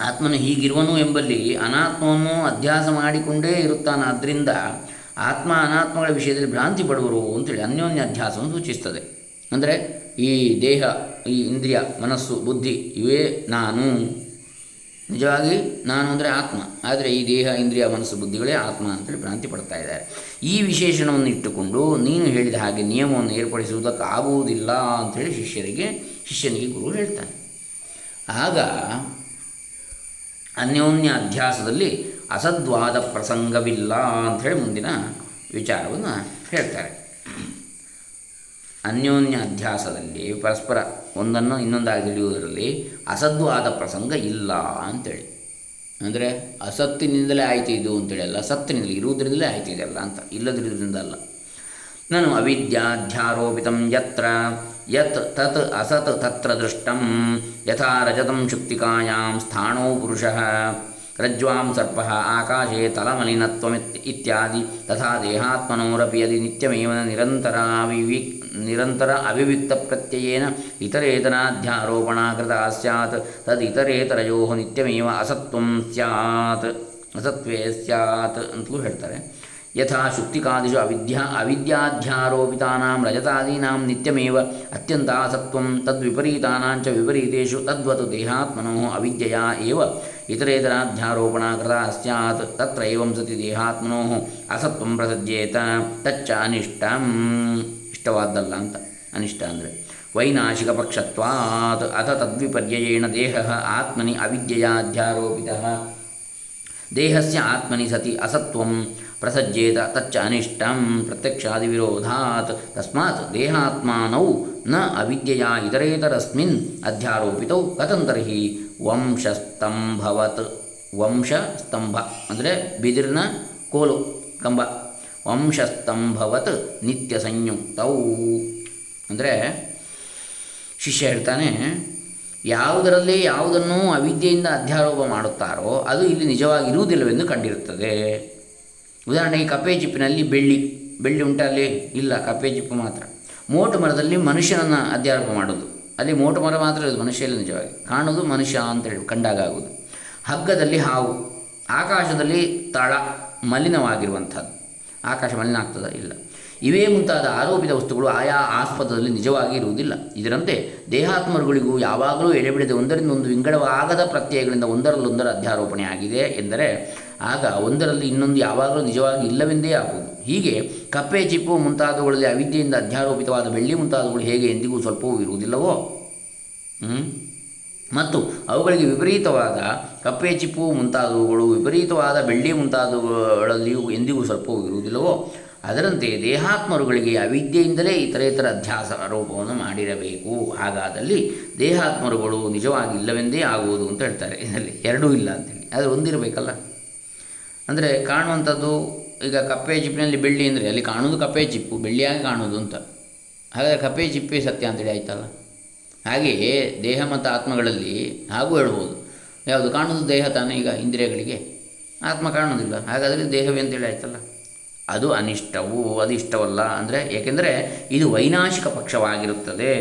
ಆತ್ಮನು ಹೀಗಿರುವನು ಎಂಬಲ್ಲಿ ಅನಾತ್ಮವನ್ನು ಅಧ್ಯಾಸ ಮಾಡಿಕೊಂಡೇ ಇರುತ್ತಾನಾದ್ದರಿಂದ ಆತ್ಮ ಅನಾತ್ಮಗಳ ವಿಷಯದಲ್ಲಿ ಭ್ರಾಂತಿ ಪಡುವರು ಅಂತೇಳಿ ಅನ್ಯೋನ್ಯ ಅಧ್ಯಾಸವನ್ನು ಸೂಚಿಸ್ತದೆ. ಅಂದರೆ ಈ ದೇಹ, ಈ ಇಂದ್ರಿಯ, ಮನಸ್ಸು, ಬುದ್ಧಿ ಇವೇ ನಾನು. ನಿಜವಾಗಿ ನಾನು ಅಂದರೆ ಆತ್ಮ. ಆದರೆ ಈ ದೇಹ, ಇಂದ್ರಿಯ, ಮನಸ್ಸು, ಬುದ್ಧಿಗಳೇ ಆತ್ಮ ಅಂತೇಳಿ ಭ್ರಾಂತಿ ಪಡ್ತಾ ಇದ್ದಾರೆ. ಈ ವಿಶೇಷಣವನ್ನು ಇಟ್ಟುಕೊಂಡು ನೀನು ಹೇಳಿದ ಹಾಗೆ ನಿಯಮವನ್ನು ಏರ್ಪಡಿಸುವುದಕ್ಕೆ ಆಗುವುದಿಲ್ಲ ಅಂಥೇಳಿ ಶಿಷ್ಯರಿಗೆ, ಶಿಷ್ಯನಿಗೆ ಗುರು ಹೇಳ್ತಾನೆ ಆಗ ಅನ್ಯೋನ್ಯ ಅಧ್ಯಾಸದಲ್ಲಿ ಅಸದ್ವಾದ ಪ್ರಸಂಗವಿಲ್ಲ ಅಂಥೇಳಿ ಮುಂದಿನ ವಿಚಾರವನ್ನು ಹೇಳ್ತಾರೆ. ಅನ್ಯೋನ್ಯ ಅಧ್ಯಾಸದಲ್ಲಿ ಪರಸ್ಪರ ಒಂದನ್ನು ಇನ್ನೊಂದಾಗಿ ತಿಳಿಯುವುದರಲ್ಲಿ ಅಸದ್ವಾದ ಪ್ರಸಂಗ ಇಲ್ಲ ಅಂತೇಳಿ. ಅಂದರೆ ಅಸತ್ತಿನಿಂದಲೇ ಆಯ್ತು ಇದು ಅಂತೇಳಿ ಅಲ್ಲ, ಸತ್ತಿನಿಂದಲೇ ಇರುವುದರಿಂದಲೇ ಆಯ್ತು ಇದೆಲ್ಲ ಅಂತ, ಇಲ್ಲದಿರುವುದರಿಂದ ಅಲ್ಲ. ನಾನು ಅವಿದ್ಯಾಧ್ಯಾರೋಪಿತಂ ಯತ್ರ, ಯತ್ ತತ್ ಅಸತ್ ತತ್ರ ದೃಷ್ಟಂ, ಯಥಾ ರಜತಂ ಶುಕ್ತಿಕಾಯಾಂ ಸ್ಥಾಣೋ ಪುರುಷಃ. ರಜ್ವಾಂ ಸರ್ಪ ಆಕಾಶೇ ತಲಮಲಿನತ್ವಮಿತ್ ಇತ್ಯಾದಿ ತಥಾ ದೇಹಾತ್ಮನೋರಪಿ ಯದಿ ನಿತ್ಯಮೇವ ನಿರಂತರಾವಿವಿ ನಿರಂತರ ಅವಿವಿಕ್ತಪ್ರತ್ಯಯೇನ ಇತರೇತನಾಧ್ಯಾರೋಪಣಾ ಕೃತ ಸ್ಯಾತ್ ತದಿತರೇತರಯೋ ನಿತ್ಯಮೇವ ಅಸತ್ವಂ ಸ್ಯಾತ್ ಅಸತ್ವೇ ಸ್ಯಾತ್ ಅಂತಲೂ ಹೇಳ್ತಾರೆ. ಯಥಾ ಶುಕ್ತಿಕಾದಿಷು ಅವಿದ್ಯಾ ಅವಿದ್ಯಾಧ್ಯಾರೋಪಿತಾನಾಂ ರಜತಾದೀನಾಂ ನಿತ್ಯಮೇವ ಅತ್ಯಂತಾಸತ್ವಂ ತದ್ವಿಪರೀತಾನಾಂಚ ವಿಪರೀತೇಷು ತದ್ವತ್ ದೇಹಾತ್ಮನೋ ಅವಿದ್ಯೆಯ ಏವ ಇತರೇತರಾಧ್ಯಾರೋಪಣ ಕೃತ ಸ್ಯಾತ್ ತತ್ರ ಸತಿ ದೇಹಾತ್ಮನೋ ಅಸತ್ವಂ ಪ್ರಸಜ್ಯೇತ ತಚ್ಚ ಅನಿಷ್ಟಂ ಇಷ್ಟವಾದ್ದಲ್ಲ ಅಂತ ಅನಿಷ್ಟ ಅಂದರೆ। ವೈನಾಶಿಕ ಪಕ್ಷತ್ವಾತ್ ಅಥ ತದ್ವಿಪರ್ಯಯೇಣ ದೇಹ ಆತ್ಮನಿ ಅವಿದ್ಯೆಯಾಧ್ಯಾರೋಪಿತ ದೇಹಸ್ಯ ಆತ್ಮನಿ ಸತಿ ಅಸತ್ವಂ ಪ್ರಸಜ್ಯೇತ ತಚ್ಚ ಅನಿಷ್ಟಂ ಪ್ರತ್ಯಕ್ಷಾದಿವಿರೋಧಾತ್ ತಸ್ಮಾತ್ ದೇಹಾತ್ಮಾನೌ ನ ಅವಿದ್ಯೆಯ ಇತರೇತರಸ್ಮಿನ್ ಅಧ್ಯಾರೋಪಿತೌ ಕಥಂ ತರ್ಹಿ ವಂಶಸ್ತಂಭವತ್. ವಂಶಸ್ತಂಭ ಅಂದರೆ ಬಿದಿರಿನ ಕೋಲು, ಕಂಬ. ವಂಶಸ್ತಂಭವತ್ ನಿತ್ಯ ಸಂಯುಕ್ತವು ಅಂದರೆ ಶಿಷ್ಯ ಹೇಳ್ತಾನೆ, ಯಾವುದರಲ್ಲಿ ಯಾವುದನ್ನು ಅವಿದ್ಯೆಯಿಂದ ಅಧ್ಯಾರೋಪ ಮಾಡುತ್ತಾರೋ ಅದು ಇಲ್ಲಿ ನಿಜವಾಗಿರುವುದಿಲ್ಲವೆಂದು ಕಂಡಿರುತ್ತದೆ. ಉದಾಹರಣೆಗೆ ಕಪ್ಪೆ ಚಿಪ್ಪಿನಲ್ಲಿ ಬೆಳ್ಳಿ ಬೆಳ್ಳಿ ಉಂಟಲ್ಲಿ? ಇಲ್ಲ, ಕಪ್ಪೆ ಚಿಪ್ಪು ಮಾತ್ರ. ಮೋಟು ಮರದಲ್ಲಿ ಮನುಷ್ಯನನ್ನು ಅಧ್ಯಾರೋಪ ಮಾಡೋದು ಅಲ್ಲಿ ಮೋಟು ಮರ ಮಾತ್ರ ಇರೋದು ಮನುಷ್ಯ ಇಲ್ಲ ನಿಜವಾಗಿ. ಕಾಣೋದು ಮನುಷ್ಯ ಅಂತೇಳಿ ಕಂಡಾಗ ಆಗುವುದು ಹಗ್ಗದಲ್ಲಿ ಹಾವು, ಆಕಾಶದಲ್ಲಿ ತಳ ಮಲಿನವಾಗಿರುವಂಥದ್ದು. ಆಕಾಶ ಮಲಿನ ಆಗ್ತದ? ಇಲ್ಲ. ಇವೇ ಮುಂತಾದ ಆರೋಪಿತ ವಸ್ತುಗಳು ಆಯಾ ಆಸ್ಪದದಲ್ಲಿ ನಿಜವಾಗಿ ಇರುವುದಿಲ್ಲ. ಇದರಂತೆ ದೇಹಾತ್ಮರುಗಳಿಗೂ ಯಾವಾಗಲೂ ಎಡೆಬಿಡದೆ ಒಂದರಿಂದ ಒಂದು ವಿಂಗಡವಾಗದ ಪ್ರತ್ಯಯಗಳಿಂದ ಒಂದರಲ್ಲೊಂದರ ಅಧ್ಯಾರೋಪಣೆ ಆಗಿದೆ ಎಂದರೆ, ಆಗ ಒಂದರಲ್ಲಿ ಇನ್ನೊಂದು ಯಾವಾಗಲೂ ನಿಜವಾಗಿ ಇಲ್ಲವೆಂದೇ ಆಗುವುದು. ಹೀಗೆ ಕಪ್ಪೆ, ಚಿಪ್ಪು ಮುಂತಾದವುಗಳಲ್ಲಿ ಅವಿದ್ಯೆಯಿಂದ ಅಧ್ಯಾರೋಪಿತವಾದ ಬೆಳ್ಳಿ ಮುಂತಾದವುಗಳು ಹೇಗೆ ಎಂದಿಗೂ ಸ್ವಲ್ಪವೂ ಇರುವುದಿಲ್ಲವೋ? ಮತ್ತು ಅವುಗಳಿಗೆ ವಿಪರೀತವಾದ ಕಪ್ಪೆ, ಚಿಪ್ಪು ಮುಂತಾದವುಗಳು, ವಿಪರೀತವಾದ ಬೆಳ್ಳಿ ಮುಂತಾದವುಗಳಲ್ಲಿಯೂ ಎಂದಿಗೂ ಸ್ವಲ್ಪವೂ ಇರುವುದಿಲ್ಲವೋ? ಅದರಂತೆ ದೇಹಾತ್ಮರುಗಳಿಗೆ ಅವಿದ್ಯೆಯಿಂದಲೇ ಇತರೇತರ ಅಧ್ಯಾಸ ಆರೋಪವನ್ನು ಮಾಡಿರಬೇಕು. ಹಾಗಾದಲ್ಲಿ ದೇಹಾತ್ಮರುಗಳು ನಿಜವಾಗಿ ಇಲ್ಲವೆಂದೇ ಆಗುವುದು ಅಂತ ಹೇಳ್ತಾರೆ. ಇದರಲ್ಲಿ ಎರಡೂ ಇಲ್ಲ ಅಂತೇಳಿ. ಆದರೆ ಒಂದಿರಬೇಕಲ್ಲ? ಅಂದರೆ ಕಾಣುವಂಥದ್ದು ಈಗ ಕಪ್ಪೆ ಚಿಪ್ಪಿನಲ್ಲಿ ಬೆಳ್ಳಿ ಅಂದರೆ ಅಲ್ಲಿ ಕಾಣುವುದು ಕಪ್ಪೆ ಚಿಪ್ಪು, ಬೆಳ್ಳಿಯಾಗಿ ಕಾಣುವುದು ಅಂತ. ಹಾಗಾದರೆ ಕಪ್ಪೆ ಚಿಪ್ಪೆ ಸತ್ಯ ಅಂತೇಳಿ ಆಯ್ತಲ್ಲ? ಹಾಗೆಯೇ ದೇಹ ಮತ್ತು ಆತ್ಮಗಳಲ್ಲಿ ಹಾಗೂ ಹೇಳ್ಬೋದು. ಯಾವುದು ಕಾಣುವುದು ದೇಹ ತಾನೇ ಈಗ ಇಂದ್ರಿಯಗಳಿಗೆ. ಆತ್ಮ ಕಾಣುವುದಿಲ್ಲ. ಹಾಗಾದರೆ ದೇಹವೇ ಅಂತೇಳಿ ಆಯ್ತಲ್ಲ? ಅದು ಅನಿಷ್ಟವು ಅದು ಇಷ್ಟವಲ್ಲ. ಅಂದರೆ ಏಕೆಂದರೆ ಇದು ವೈನಾಶಿಕ ಪಕ್ಷವಾಗಿರುತ್ತದೆ.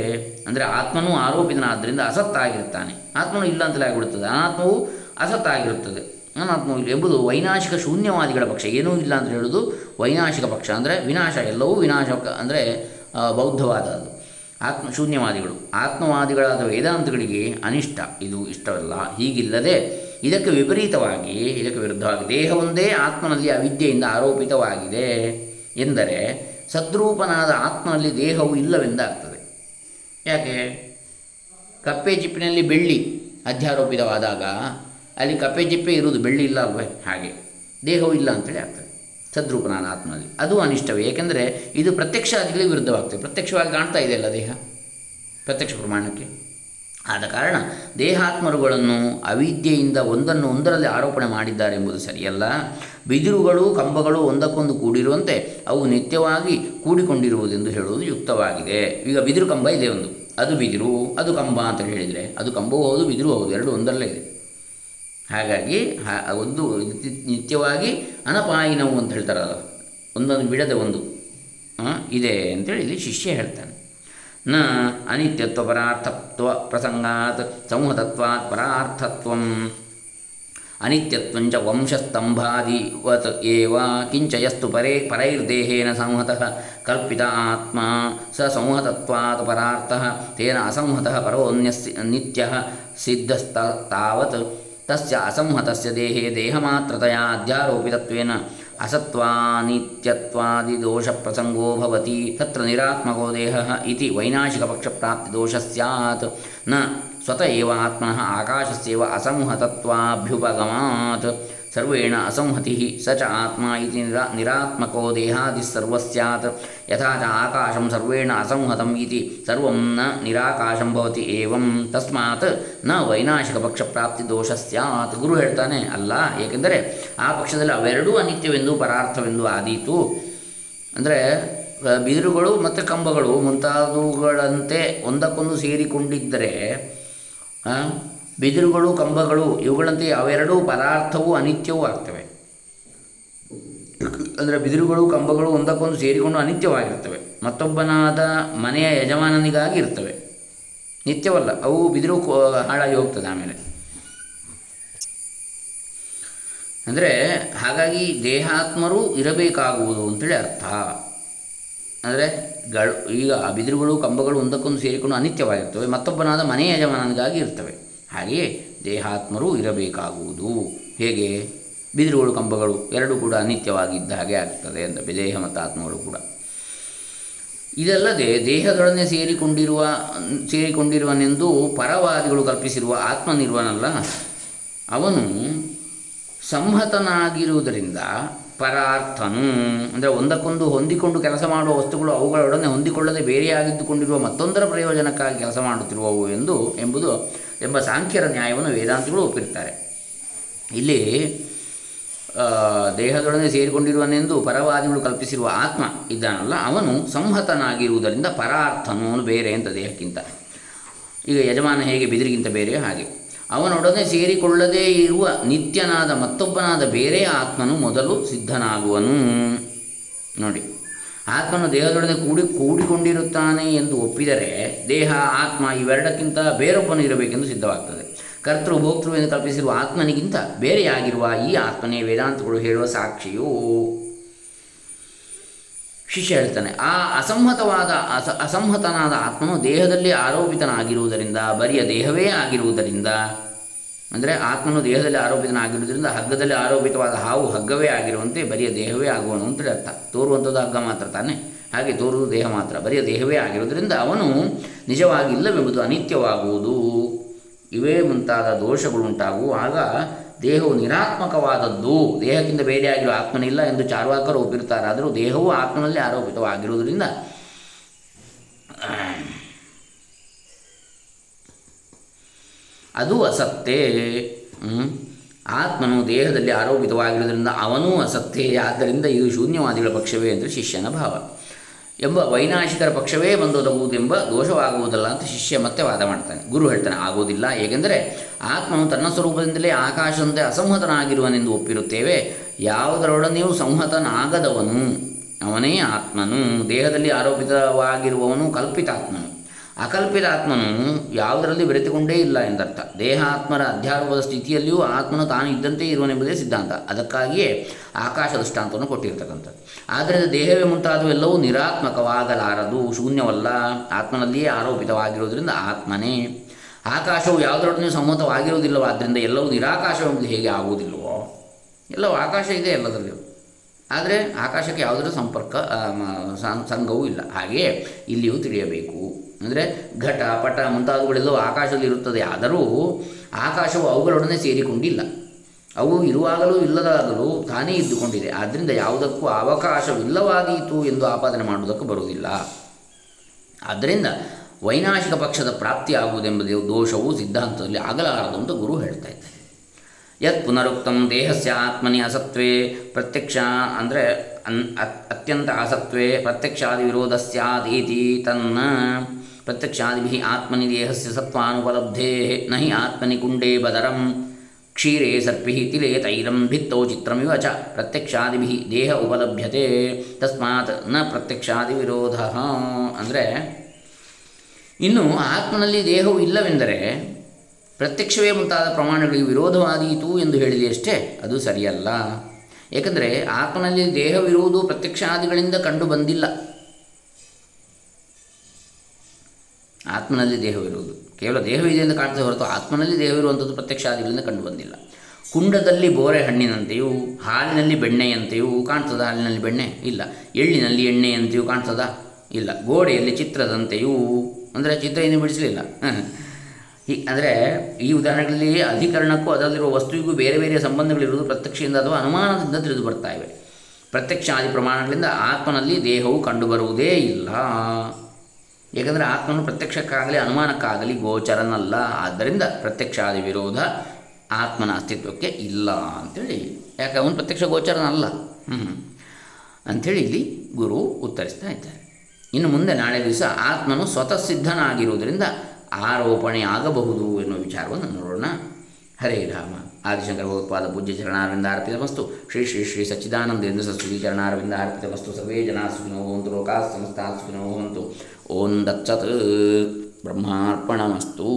ಅಂದರೆ ಆತ್ಮನೂ ಆರೋಪಿತನಾದ್ದರಿಂದ ಅಸತ್ತಾಗಿರುತ್ತಾನೆ. ಆತ್ಮನು ಇಲ್ಲ ಅಂತಲೇ ಆಗಿಬಿಡುತ್ತದೆ. ಅನಾತ್ಮವು ಅಸತ್ತಾಗಿರುತ್ತದೆ. ಅನಾತ್ಮವು ಎಂಬುದು ವೈನಾಶಿಕ ಶೂನ್ಯವಾದಿಗಳ ಪಕ್ಷ. ಏನೂ ಇಲ್ಲ ಅಂತ ಹೇಳೋದು ವೈನಾಶಿಕ ಪಕ್ಷ. ಅಂದರೆ ವಿನಾಶ, ಎಲ್ಲವೂ ವಿನಾಶ, ಅಂದರೆ ಬೌದ್ಧವಾದ ಅದು. ಆತ್ಮ, ಶೂನ್ಯವಾದಿಗಳು. ಆತ್ಮವಾದಿಗಳಾದ ವೇದಾಂತಗಳಿಗೆ ಅನಿಷ್ಟ. ಇದು ಇಷ್ಟವಲ್ಲ. ಹೀಗಿಲ್ಲದೆ ಇದಕ್ಕೆ ವಿಪರೀತವಾಗಿ, ಇದಕ್ಕೆ ವಿರುದ್ಧವಾಗಿ ದೇಹವೊಂದೇ ಆತ್ಮನಲ್ಲಿ ಅವಿದ್ಯೆಯಿಂದ ಆರೋಪಿತವಾಗಿದೆ ಎಂದರೆ ಸದ್ರೂಪನಾದ ಆತ್ಮನಲ್ಲಿ ದೇಹವು ಇಲ್ಲವೆಂದಾಗ್ತದೆ. ಯಾಕೆ? ಕಪ್ಪೆ ಚಿಪ್ಪಿನಲ್ಲಿ ಬೆಳ್ಳಿ ಅಧ್ಯಾರೋಪಿತವಾದಾಗ ಅಲ್ಲಿ ಕಪ್ಪೆ ಚಿಪ್ಪೆ ಇರುವುದು ಬೆಳ್ಳಿ ಇಲ್ಲ ಅಲ್ವೇ? ಹಾಗೆ. ದೇಹವು ಇಲ್ಲ ಅಂತೇಳಿ ಆಗ್ತದೆ. ಸದ್ರೂಪನಾದ ಆತ್ಮನಲ್ಲಿ. ಅದು ಅನಿಷ್ಟವೇ. ಏಕೆಂದರೆ ಇದು ಪ್ರತ್ಯಕ್ಷ ಅದಿಗಳಿಗೆ ವಿರುದ್ಧವಾಗ್ತದೆ. ಪ್ರತ್ಯಕ್ಷವಾಗಿ ಕಾಣ್ತಾ ಇದೆಯಲ್ಲ ದೇಹ? ಪ್ರತ್ಯಕ್ಷ ಪ್ರಮಾಣಕ್ಕೆ? ಆದ ಕಾರಣ ದೇಹಾತ್ಮರುಗಳನ್ನು ಅವಿದ್ಯೆಯಿಂದ ಒಂದನ್ನು ಒಂದರಲ್ಲಿ ಆರೋಪಣೆ ಮಾಡಿದ್ದಾರೆ ಎಂಬುದು ಸರಿಯಲ್ಲ. ಬಿದಿರುಗಳು, ಕಂಬಗಳು ಒಂದಕ್ಕೊಂದು ಕೂಡಿರುವಂತೆ ಅವು ನಿತ್ಯವಾಗಿ ಕೂಡಿಕೊಂಡಿರುವುದೆಂದು ಹೇಳುವುದು ಯುಕ್ತವಾಗಿದೆ. ಈಗ ಬಿದಿರು ಕಂಬ ಇದೆ ಒಂದು. ಅದು ಬಿದಿರು, ಅದು ಕಂಬ ಅಂತ ಹೇಳಿದರೆ ಅದು ಕಂಬವೂ ಹೌದು, ಬಿದಿರು ಹೌದು, ಎರಡು ಒಂದರಲ್ಲೇ ಇದೆ. ಹಾಗಾಗಿ ಒಂದು ನಿತ್ಯವಾಗಿ ಅನಪಾಯಿನವು ಅಂತ ಹೇಳ್ತಾರಲ್ಲ ಒಂದೊಂದು ಬಿಡದೆ ಒಂದು ಇದೆ ಅಂತೇಳಿ ಇಲ್ಲಿ ಶಿಷ್ಯ ಹೇಳ್ತಾನೆ. ನ ಅನಿತ್ಯತ್ವ ಪರಾರ್ಥತ್ವ ಪ್ರಸಂಗಾತ್ ಸಂಹತತ್ವಾತ್ ಪರಾರ್ಥತ್ವ. ಅನಿತ್ಯತ್ವಂಚ ವಂಶಸ್ತಂಭಾದಿವತ್ ಏವ ಕಿಂಚ ಯಸ್ತು ಪರೇ ಪರೈರ್ದೇಹೇನ ಸಂಹತಃ ಕಲ್ಪಿತ ಆತ್ಮ. ಸ ಸಂಹತತ್ವಾತ್ ಪರಾರ್ಥಃ ತೇನ ಅಸಂಹತಃ ಪರೋನ್ಯಸ್ಯ ನಿತ್ಯಃ ಸಿದ್ಧಸ್ತಾವತ್ ತಸ್ಯ ಅಸಂಹತಸ್ಯ ದೇಹೇ ದೇಹಮಾತ್ರತಯಾ ಅಧ್ಯಾರೋಪಿತತ್ವೇನ असत्त्वानित्यत्वादिदोषप्रसङ्गो भवति तत्र निरात्मको देहः इति वैनाशिकपक्षप्राप्तिदोषः स्यात्। न स्वत एव आत्मनः आकाशस्यैव असंहतत्वाभ्युपगमात् ಸರ್ವೇಣ ಅಸಂಹತಿ ಸ ಚ ಆತ್ಮ ಇತಿ ನಿರಾ ನಿರಾತ್ಮಕೋ ದೇಹಾದಿಸ್ಸರ್ವಸ್ಯಾತ್ ಯಥಾ ಚ ಆಕಾಶಂ ಸರ್ವೇಣ ಅಸಂಹತಂ ಇತಿ ಸರ್ವಂ ನ ನಿರಾಕಾಶಂ ಭವತಿ ಏವಂ. ತಸ್ಮಾತ್ನ ವೈನಾಶಿಕ ಪಕ್ಷಪ್ರಾಪ್ತಿ ದೋಷ ಸ್ಯಾತ್. ಗುರು ಹೇಳ್ತಾನೆ, ಅಲ್ಲ, ಏಕೆಂದರೆ ಆ ಪಕ್ಷದಲ್ಲಿ ಅವೆರಡೂ ಅನಿತ್ಯವೆಂದು, ಪರಾರ್ಥವೆಂದು ಆದೀತು. ಅಂದರೆ ಬಿದಿರುಗಳು ಮತ್ತು ಕಂಬಗಳು ಮುಂತಾದವುಗಳಂತೆ ಒಂದಕ್ಕೊಂದು ಸೇರಿಕೊಂಡಿದ್ದರೆ ಬಿದಿರುಗಳು, ಕಂಬಗಳು, ಇವುಗಳಂತೆ ಅವೆರಡೂ ಪದಾರ್ಥವೂ ಅನಿತ್ಯವೂ ಆಗ್ತವೆ. ಅಂದರೆ ಬಿದಿರುಗಳು, ಕಂಬಗಳು ಒಂದಕ್ಕೊಂದು ಸೇರಿಕೊಂಡು ಅನಿತ್ಯವಾಗಿರ್ತವೆ. ಮತ್ತೊಬ್ಬನಾದ ಮನೆಯ ಯಜಮಾನನಿಗಾಗಿ ಇರ್ತವೆ. ನಿತ್ಯವಲ್ಲ, ಅವು ಬಿದಿರು ಹಾಳಾಗಿ ಹೋಗ್ತದೆ ಆಮೇಲೆ. ಅಂದರೆ ಹಾಗಾಗಿ ದೇಹಾತ್ಮರು ಇರಬೇಕಾಗುವುದು ಅಂತೇಳಿ ಅರ್ಥ. ಅಂದರೆ ಗಳು ಈಗ ಬಿದಿರುಗಳು, ಕಂಬಗಳು ಒಂದಕ್ಕೊಂದು ಸೇರಿಕೊಂಡು ಅನಿತ್ಯವಾಗಿರ್ತವೆ. ಮತ್ತೊಬ್ಬನಾದ ಮನೆಯ ಯಜಮಾನನಿಗಾಗಿ ಇರ್ತವೆ. ಹಾಗೆಯೇ ದೇಹಾತ್ಮರೂ ಇರಬೇಕಾಗುವುದು. ಹೇಗೆ? ಬಿದಿರುಗಳು ಕಂಬಗಳು ಎರಡೂ ಕೂಡ ಅನಿತ್ಯವಾಗಿದ್ದ ಹಾಗೆ ಆಗ್ತದೆ ಅಂತ ದೇಹ ಮತ್ತು ಆತ್ಮಗಳು ಕೂಡ. ಇದಲ್ಲದೆ ದೇಹದೊಡನೆ ಸೇರಿಕೊಂಡಿರುವ, ಸೇರಿಕೊಂಡಿರುವನೆಂದು ಪರವಾದಿಗಳು ಕಲ್ಪಿಸಿರುವ ಆತ್ಮನಿರುವನಲ್ಲ. ಅವನು ಸಂಹತನಾಗಿರುವುದರಿಂದ ಪರಾರ್ಥನು. ಅಂದರೆ ಒಂದಕ್ಕೊಂದು ಹೊಂದಿಕೊಂಡು ಕೆಲಸ ಮಾಡುವ ವಸ್ತುಗಳು ಅವುಗಳೊಡನೆ ಹೊಂದಿಕೊಳ್ಳದೆ ಬೇರೆಯಾಗಿದ್ದುಕೊಂಡಿರುವ ಮತ್ತೊಂದರ ಪ್ರಯೋಜನಕ್ಕಾಗಿ ಕೆಲಸ ಮಾಡುತ್ತಿರುವವು ಎಂದು ಎಂಬುದು ಎಂಬ ಸಾಂಖ್ಯರ ನ್ಯಾಯವನ್ನು ವೇದಾಂತಿಗಳು ಒಪ್ಪಿರ್ತಾರೆ ಇಲ್ಲಿ ದೇಹದೊಡನೆ ಸೇರಿಕೊಂಡಿರುವನೆಂದು ಪರವಾದಿಗಳು ಕಲ್ಪಿಸಿರುವ ಆತ್ಮ ಇದ್ದಾನಲ್ಲ, ಅವನು ಸಂಹತನಾಗಿರುವುದರಿಂದ ಪರಾರ್ಥನು ಬೇರೆ ಅಂತ ದೇಹಕ್ಕಿಂತ. ಈಗ ಯಜಮಾನ ಹೇಗೆ ಬಿದಿರಿಗಿಂತ ಬೇರೆ? ಹಾಗೆ. ಅವನೊಡನೆ ಸೇರಿಕೊಳ್ಳದೇ ಇರುವ ನಿತ್ಯನಾದ ಮತ್ತೊಬ್ಬನಾದ ಬೇರೆ ಆತ್ಮನು ಮೊದಲು ಸಿದ್ಧನಾಗುವನು. ನೋಡಿ. ಆತ್ಮನು ದೇಹದೊಡನೆ ಕೂಡಿ ಕೂಡಿಕೊಂಡಿರುತ್ತಾನೆ ಎಂದು ಒಪ್ಪಿದರೆ ದೇಹ, ಆತ್ಮ ಇವೆರಡಕ್ಕಿಂತ ಬೇರೊಬ್ಬನು ಇರಬೇಕೆಂದು ಸಿದ್ಧವಾಗ್ತದೆ. ಕರ್ತೃ ಭೋಕ್ತೃ ಎಂದು ಕಲ್ಪಿಸಿರುವ ಆತ್ಮನಿಗಿಂತ ಬೇರೆಯಾಗಿರುವ ಈ ಆತ್ಮನೇ ವೇದಾಂತಗಳು ಹೇಳುವ ಸಾಕ್ಷಿಯು. ಶಿಷ್ಯ ಹೇಳ್ತಾನೆ, ಆ ಅಸಂಹತವಾದ ಅಸ, ಅಸಂಹತನಾದ ಆತ್ಮನು ದೇಹದಲ್ಲಿ ಆರೋಪಿತನಾಗಿರುವುದರಿಂದ, ಬರಿಯ ದೇಹವೇ ಆಗಿರುವುದರಿಂದ ಅಂದರೆ ಆತ್ಮನು ದೇಹದಲ್ಲಿ ಆರೋಪಿತನಾಗಿರುವುದರಿಂದ ಹಗ್ಗದಲ್ಲಿ ಆರೋಪಿತವಾದ ಹಾವು ಹಗ್ಗವೇ ಆಗಿರುವಂತೆ ಬರಿಯ ದೇಹವೇ ಆಗುವನು ಅಂತೇಳಿ ಅರ್ಥ ತೋರುವಂಥದ್ದು ಹಗ್ಗ ಮಾತ್ರ ತಾನೆ. ಹಾಗೆ ತೋರುವುದು ದೇಹ ಮಾತ್ರ. ಬರಿಯ ದೇಹವೇ ಆಗಿರುವುದರಿಂದ ಅವನು ನಿಜವಾಗಿ ಇಲ್ಲವೆಂಬುದು ಅನಿತ್ಯವಾಗುವುದು. ಇವೇ ಮುಂತಾದ ದೋಷಗಳುಂಟಾಗುವ ಆಗ ದೇಹವು ನಿರಾತ್ಮಕವಾದದ್ದು. ದೇಹಕ್ಕಿಂತ ಬೇರೆಯಾಗಿರುವ ಆತ್ಮನಿಲ್ಲ ಎಂದು ಚಾರ್ವಾಕರು ಒಪ್ಪಿರುತ್ತಾರೆ ಆದರೂ ದೇಹವು ಆತ್ಮನಲ್ಲಿ ಆರೋಪಿತವಾಗಿರುವುದರಿಂದ ಅದು ಅಸತ್ತೇ. ಆತ್ಮನು ದೇಹದಲ್ಲಿ ಆರೋಪಿತವಾಗಿರುವುದರಿಂದ ಅವನೂ ಅಸತ್ತೇ. ಆದ್ದರಿಂದ ಇದು ಶೂನ್ಯವಾದಿಗಳ ಪಕ್ಷವೇ ಅಂದರೆ ಶಿಷ್ಯನ ಭಾವ. ಎಂಬ ವೈನಾಶಿಕರ ಪಕ್ಷವೇ ಬಂದೊದಗುವುದೆಂಬ ದೋಷವಾಗುವುದಲ್ಲ ಅಂತ ಶಿಷ್ಯ ಮತ್ತೆ ವಾದ ಮಾಡ್ತಾನೆ. ಗುರು ಹೇಳ್ತಾನೆ ಆಗುವುದಿಲ್ಲ ಏಕೆಂದರೆ ಆತ್ಮನು ತನ್ನ ಸ್ವರೂಪದಿಂದಲೇ ಆಕಾಶದಂತೆ ಅಸಂಹತನಾಗಿರುವನೆಂದು ಒಪ್ಪಿರುತ್ತೇವೆ. ಯಾವುದರೊಡನೆಯೂ ಸಂಹತನಾಗದವನು? ಅವನೇ ಆತ್ಮನು. ದೇಹದಲ್ಲಿ ಆರೋಪಿತವಾಗಿರುವವನು ಕಲ್ಪಿತಾತ್ಮನು. ಅಕಲ್ಪಿತ ಆತ್ಮನು ಯಾವುದರಲ್ಲಿ ಬೆರೆತುಕೊಂಡೇ ಇಲ್ಲ ಎಂದರ್ಥ. ದೇಹ ಆತ್ಮರ ಅಧ್ಯಾರೋಪದ ಸ್ಥಿತಿಯಲ್ಲಿಯೂ ಆತ್ಮನು ತಾನು ಇದ್ದಂತೆ ಇರುವನೆಂಬುದೇ ಸಿದ್ಧಾಂತ. ಅದಕ್ಕಾಗಿಯೇ ಆಕಾಶ ದೃಷ್ಟಾಂತವನ್ನು ಕೊಟ್ಟಿರ್ತಕ್ಕಂಥದ್ದು. ಆದ್ದರಿಂದ ದೇಹವೇ ಮುಂತಾದವೆಲ್ಲವೂ ನಿರಾತ್ಮಕವಾಗಲಾರದು, ಶೂನ್ಯವಲ್ಲ. ಆತ್ಮನಲ್ಲಿಯೇ ಆರೋಪಿತವಾಗಿರುವುದರಿಂದ ಆತ್ಮನೇ. ಆಕಾಶವು ಯಾವುದರೊಡನೆ ಸಮ್ಮತವಾಗಿರುವುದಿಲ್ಲವೋ, ಆದ್ದರಿಂದ ಎಲ್ಲವೂ ನಿರಾಕಾಶವೆಂಬುದು ಹೇಗೆ ಆಗುವುದಿಲ್ಲವೋ? ಎಲ್ಲವೂ ಆಕಾಶ ಇದೆ ಎಲ್ಲದರಲ್ಲಿ ಆದರೆ ಆಕಾಶಕ್ಕೆ ಯಾವುದರ ಸಂಪರ್ಕ ಸಂಘವೂ ಇಲ್ಲ. ಹಾಗೆಯೇ ಇಲ್ಲಿಯೂ ತಿಳಿಯಬೇಕು. ಅಂದರೆ ಘಟ, ಪಟ ಮುಂತಾದವುಗಳೆಲ್ಲವೂ ಆಕಾಶದಲ್ಲಿ ಇರುತ್ತದೆ. ಆದರೂ ಆಕಾಶವು ಅವುಗಳೊಡನೆ ಸೇರಿಕೊಂಡಿಲ್ಲ. ಅವು ಇರುವಾಗಲೂ ಇಲ್ಲದಾಗಲೂ ತಾನೇ ಇದ್ದುಕೊಂಡಿದೆ. ಆದ್ದರಿಂದ ಯಾವುದಕ್ಕೂ ಅವಕಾಶವಿಲ್ಲವಾದೀತು ಎಂದು ಆಪಾದನೆ ಮಾಡುವುದಕ್ಕೆ ಬರುವುದಿಲ್ಲ. ಆದ್ದರಿಂದ ವೈನಾಶಿಕ ಪಕ್ಷದ ಪ್ರಾಪ್ತಿಯಾಗುವುದೆಂಬ ದೋಷವು ಸಿದ್ಧಾಂತದಲ್ಲಿ ಆಗಲಾರದು ಅಂತ ಗುರು ಹೇಳ್ತಾ ಇದ್ದಾರೆ. ಯತ್ ಪುನರುಕ್ತಂ ದೇಹಸ್ಯ ಆತ್ಮನಿ ಅಸತ್ವೇ ಪ್ರತ್ಯಕ್ಷ ಅಂದರೆ ಅತ್ಯಂತ ಅಸತ್ವೇ ಪ್ರತ್ಯಕ್ಷಾದಿ ವಿರೋಧ ಸ್ಯಾದೀತಿ ತನ್ನ ಪ್ರತ್ಯಕ್ಷಾದಿಭಿ ಆತ್ಮನಿ ದೇಹಸ್ಯ ಸತ್ವಾನುಪಲಬ್ಧೇ ನಹಿ ಆತ್ಮನಿ ಕುಂಡೇ ಬದರಂ ಕ್ಷೀರೆ ಸರ್ಪಿ ತಿಲೆ ತೈಲಂ ಭಿತ್ತೌ ಚಿತ್ರಮಿವ ಚ ಪ್ರತ್ಯಕ್ಷಾದಿಭಿ ದೇಹ ಉಪಲಭ್ಯತೆ ತಸ್ಮಾತ್ನ ಪ್ರತ್ಯಕ್ಷಾದಿ ವಿರೋಧ ಅಂದರೆ, ಇನ್ನು ಆತ್ಮನಲ್ಲಿ ದೇಹವು ಇಲ್ಲವೆಂದರೆ ಪ್ರತ್ಯಕ್ಷವೇ ಮುಂತಾದ ಪ್ರಮಾಣಗಳಿಗೆ ವಿರೋಧವಾದೀತು ಎಂದು ಹೇಳಿದೆಯಷ್ಟೇ ಅದು ಸರಿಯಲ್ಲ. ಏಕೆಂದರೆ ಆತ್ಮನಲ್ಲಿ ದೇಹವಿರುವುದು ಪ್ರತ್ಯಕ್ಷಾದಿಗಳಿಂದ ಕಂಡು ಬಂದಿಲ್ಲ. ಆತ್ಮನಲ್ಲಿ ದೇಹವಿರುವುದು. ಕೇವಲ ದೇಹವಿದೆ ಎಂದು ಕಾಣ್ತದೆ ಹೊರತು ಆತ್ಮನಲ್ಲಿ ದೇಹವಿರುವಂಥದ್ದು ಪ್ರತ್ಯಕ್ಷಾದಿಗಳಿಂದ ಕಂಡು ಬಂದಿಲ್ಲ ಕುಂಡದಲ್ಲಿ ಬೋರೆ ಹಣ್ಣಿನಂತೆಯೂ, ಹಾಲಿನಲ್ಲಿ ಬೆಣ್ಣೆಯಂತೆಯೂ ಕಾಣ್ತದ? ಹಾಲಿನಲ್ಲಿ ಬೆಣ್ಣೆ ಇಲ್ಲ. ಎಳ್ಳಿನಲ್ಲಿ ಎಣ್ಣೆಯಂತೆಯೂ ಕಾಣ್ತದ? ಇಲ್ಲ. ಗೋಡೆಯಲ್ಲಿ ಚಿತ್ರದಂತೆಯೂ, ಅಂದರೆ ಚಿತ್ರ ಏನು ಬಿಡಿಸಲಿಲ್ಲ? ಈ, ಅಂದರೆ ಈ ಉದಾಹರಣೆಗಳಲ್ಲಿ ಅಧಿಕರಣಕ್ಕೂ ಅದರಲ್ಲಿರುವ ವಸ್ತುವಿಗೂ ಬೇರೆ ಬೇರೆ ಸಂಬಂಧಗಳಿರುವುದು ಪ್ರತ್ಯಕ್ಷದಿಂದ ಅಥವಾ ಅನುಮಾನದಿಂದ ತಿಳಿದು ಬರ್ತಾ ಇವೆ. ಪ್ರತ್ಯಕ್ಷಾದಿ ಪ್ರಮಾಣಗಳಿಂದ ಆತ್ಮನಲ್ಲಿ ದೇಹವು ಕಂಡುಬರುವುದೇ ಇಲ್ಲ. ಏಕೆಂದರೆ ಆತ್ಮನು ಪ್ರತ್ಯಕ್ಷಕ್ಕಾಗಲಿ, ಅನುಮಾನಕ್ಕಾಗಲಿ ಗೋಚರನಲ್ಲ. ಆದ್ದರಿಂದ ಪ್ರತ್ಯಕ್ಷಾದಿ ವಿರೋಧ ಆತ್ಮನ ಅಸ್ತಿತ್ವಕ್ಕೆ ಇಲ್ಲ ಅಂಥೇಳಿ ಯಾಕೆ? ಅವನು ಪ್ರತ್ಯಕ್ಷ ಗೋಚರನಲ್ಲ. ಹ್ಞೂ ಅಂಥೇಳಿ ಇಲ್ಲಿ ಗುರು ಉತ್ತರಿಸ್ತಾ ಇದ್ದಾರೆ. ಇನ್ನು ಮುಂದೆ ನಾಳೆ ದಿವಸ ಆತ್ಮನು ಸ್ವತಃ ಸಿದ್ಧನಾಗಿರುವುದರಿಂದ ಆರೋಪಣೆ ಆಗಬಹುದು ಎನ್ನುವ ವಿಚಾರವನ್ನು ನೋಡೋಣ. ಹರೇ ರಾಮ. ಆದಿಶಂಕರ ಭಗವತ್ಪಾದ ಪೂಜ್ಯ ಚರಣಾರವಿಂದ ಅರ್ಪಿತಮಸ್ತು ಶ್ರೀ ಶ್ರೀ ಶ್ರೀ ಸಚ್ಚಿದಾನಂದೇಂದ್ರ ಸರಸ್ವತಿ ಚರಣಾರವಿಂದ ಅರ್ಪಿತಮಸ್ತು ಸರ್ವೇ ಜನ ಸುಖಿನೋ ಓಂ ದತ್ಸತ್ ಬ್ರಹ್ಮಾರ್ಪಣಮಸ್ತು.